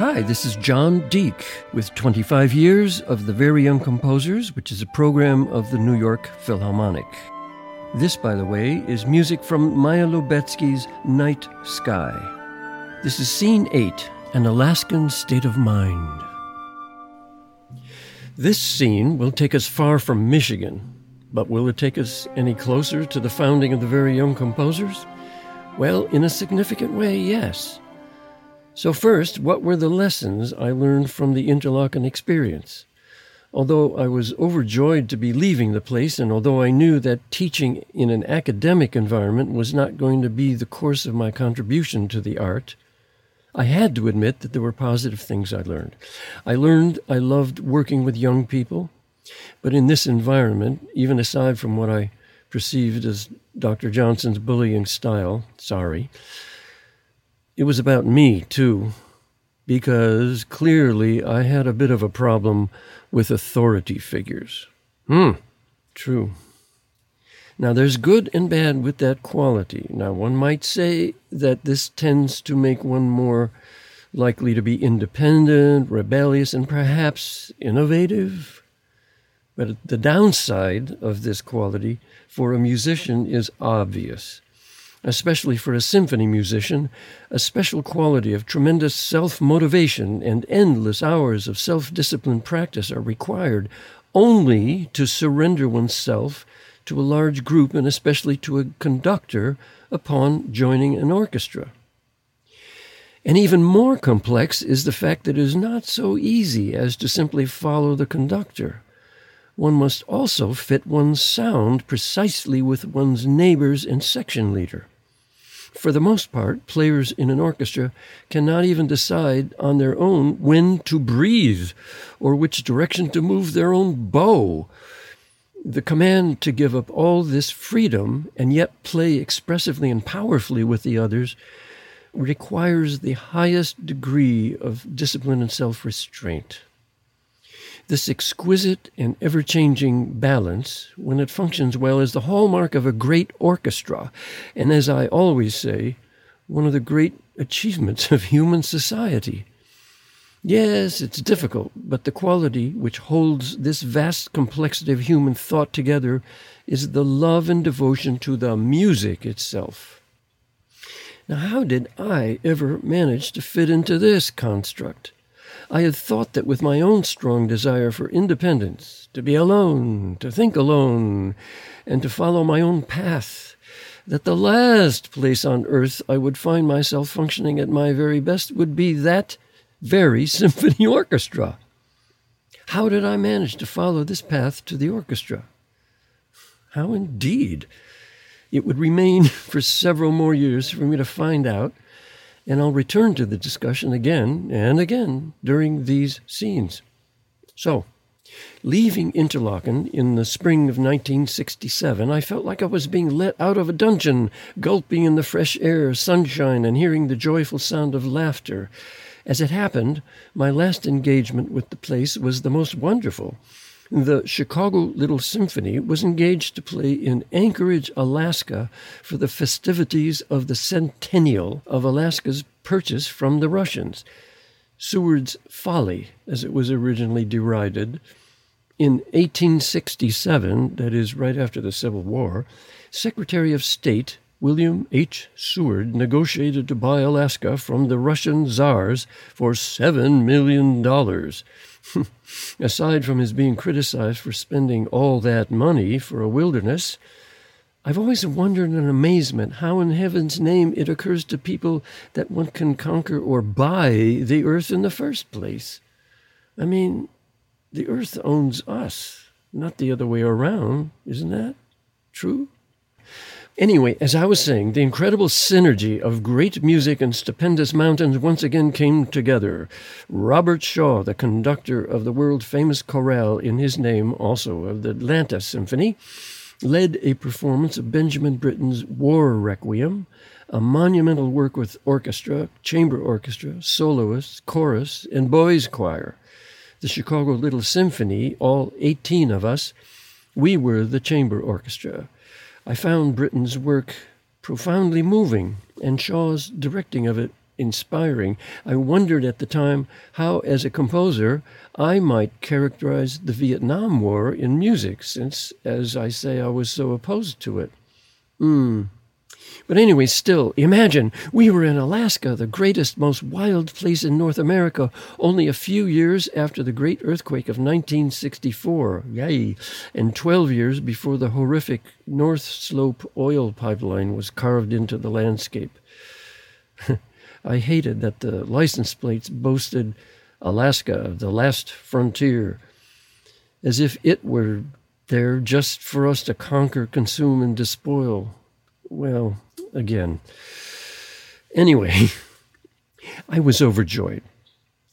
Hi, this is Jon Deak with 25 years of the Very Young Composers, which is a program of the New York Philharmonic. This, by the way, is music from Maya Lubetsky's Night Sky. This is Scene 8 An Alaskan State of Mind. This scene will take us far from Michigan, but will it take us any closer to the founding of the Very Young Composers? Well, in a significant way, yes. So, first, what were the lessons I learned from the Interlochen experience? Although I was overjoyed to be leaving the place, and although I knew that teaching in an academic environment was not going to be the course of my contribution to the art, I had to admit that there were positive things I learned. I learned I loved working with young people, but in this environment, even aside from what I perceived as Dr. Johnson's bullying style, sorry, it was about me, too, because clearly I had a bit of a problem with authority figures. Hmm, true. Now, there's good and bad with that quality. Now, one might say that this tends to make one more likely to be independent, rebellious, and perhaps innovative. But the downside of this quality for a musician is obvious especially for a symphony musician, a special quality of tremendous self motivation and endless hours of self disciplined practice are required only to surrender oneself to a large group and especially to a conductor upon joining an orchestra. And even more complex is the fact that it is not so easy as to simply follow the conductor one must also fit one's sound precisely with one's neighbors and section leader. For the most part, players in an orchestra cannot even decide on their own when to breathe or which direction to move their own bow. The command to give up all this freedom and yet play expressively and powerfully with the others requires the highest degree of discipline and self restraint. This exquisite and ever changing balance, when it functions well, is the hallmark of a great orchestra, and as I always say, one of the great achievements of human society. Yes, it's difficult, but the quality which holds this vast complexity of human thought together is the love and devotion to the music itself. Now, how did I ever manage to fit into this construct? I had thought that with my own strong desire for independence, to be alone, to think alone, and to follow my own path, that the last place on earth I would find myself functioning at my very best would be that very symphony orchestra. How did I manage to follow this path to the orchestra? How indeed? It would remain for several more years for me to find out and I'll return to the discussion again and again during these scenes. So, leaving Interlochen in the spring of 1967, I felt like I was being let out of a dungeon, gulping in the fresh air, sunshine, and hearing the joyful sound of laughter. As it happened, my last engagement with the place was the most wonderful. The Chicago Little Symphony was engaged to play in Anchorage, Alaska for the festivities of the centennial of Alaska's purchase from the Russians. Seward's Folly, as it was originally derided. In 1867, that is, right after the Civil War, Secretary of State William H. Seward negotiated to buy Alaska from the Russian czars for $7 million. Aside from his being criticized for spending all that money for a wilderness, I've always wondered in amazement how in heaven's name it occurs to people that one can conquer or buy the earth in the first place. I mean, the earth owns us, not the other way around. Isn't that true? Anyway, as I was saying, the incredible synergy of great music and stupendous mountains once again came together. Robert Shaw, the conductor of the world famous chorale in his name, also of the Atlanta Symphony, led a performance of Benjamin Britten's War Requiem, a monumental work with orchestra, chamber orchestra, soloists, chorus, and boys' choir. The Chicago Little Symphony, all 18 of us, we were the chamber orchestra. I found Britten's work profoundly moving and Shaw's directing of it inspiring. I wondered at the time how, as a composer, I might characterize the Vietnam War in music, since, as I say, I was so opposed to it. Hmm. But anyway, still, imagine we were in Alaska, the greatest, most wild place in North America, only a few years after the great earthquake of 1964. Yay! And 12 years before the horrific North Slope oil pipeline was carved into the landscape. I hated that the license plates boasted Alaska, the last frontier, as if it were there just for us to conquer, consume, and despoil. Well, again. Anyway, I was overjoyed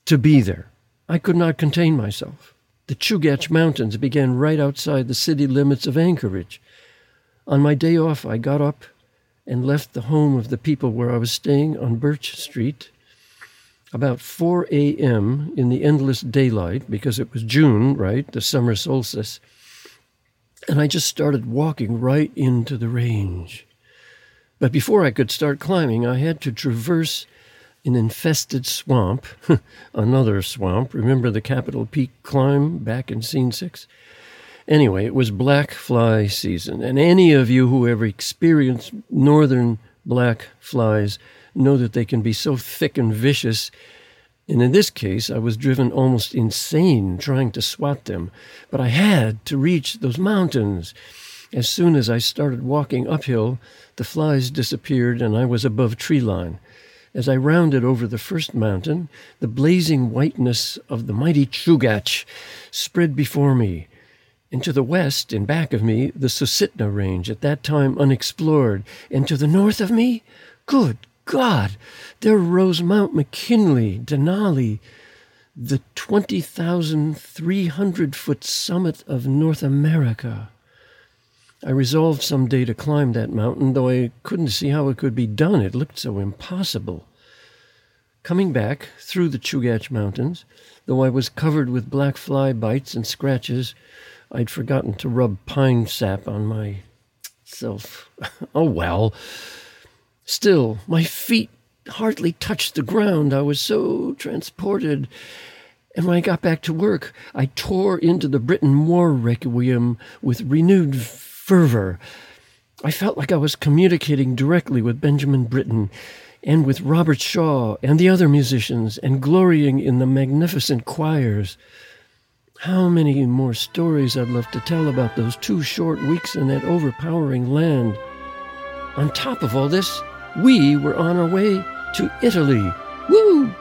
to be there. I could not contain myself. The Chugach Mountains began right outside the city limits of Anchorage. On my day off, I got up and left the home of the people where I was staying on Birch Street about 4 a.m. in the endless daylight because it was June, right, the summer solstice. And I just started walking right into the range. But before I could start climbing, I had to traverse an infested swamp, another swamp. Remember the Capitol Peak climb back in scene six? Anyway, it was black fly season, and any of you who ever experienced northern black flies know that they can be so thick and vicious. And in this case, I was driven almost insane trying to swat them. But I had to reach those mountains. As soon as I started walking uphill, the flies disappeared and I was above tree line. As I rounded over the first mountain, the blazing whiteness of the mighty Chugach spread before me. And to the west, in back of me, the Susitna Range, at that time unexplored. And to the north of me, good God, there rose Mount McKinley, Denali, the 20,300 foot summit of North America. I resolved some day to climb that mountain, though I couldn't see how it could be done. It looked so impossible. Coming back through the Chugach Mountains, though I was covered with black fly bites and scratches, I'd forgotten to rub pine sap on myself. oh well. Still, my feet hardly touched the ground. I was so transported. And when I got back to work, I tore into the Britten War Requiem with renewed fervor. I felt like I was communicating directly with Benjamin Britten and with Robert Shaw and the other musicians and glorying in the magnificent choirs. How many more stories I'd love to tell about those two short weeks in that overpowering land. On top of all this, we were on our way to Italy. Woo!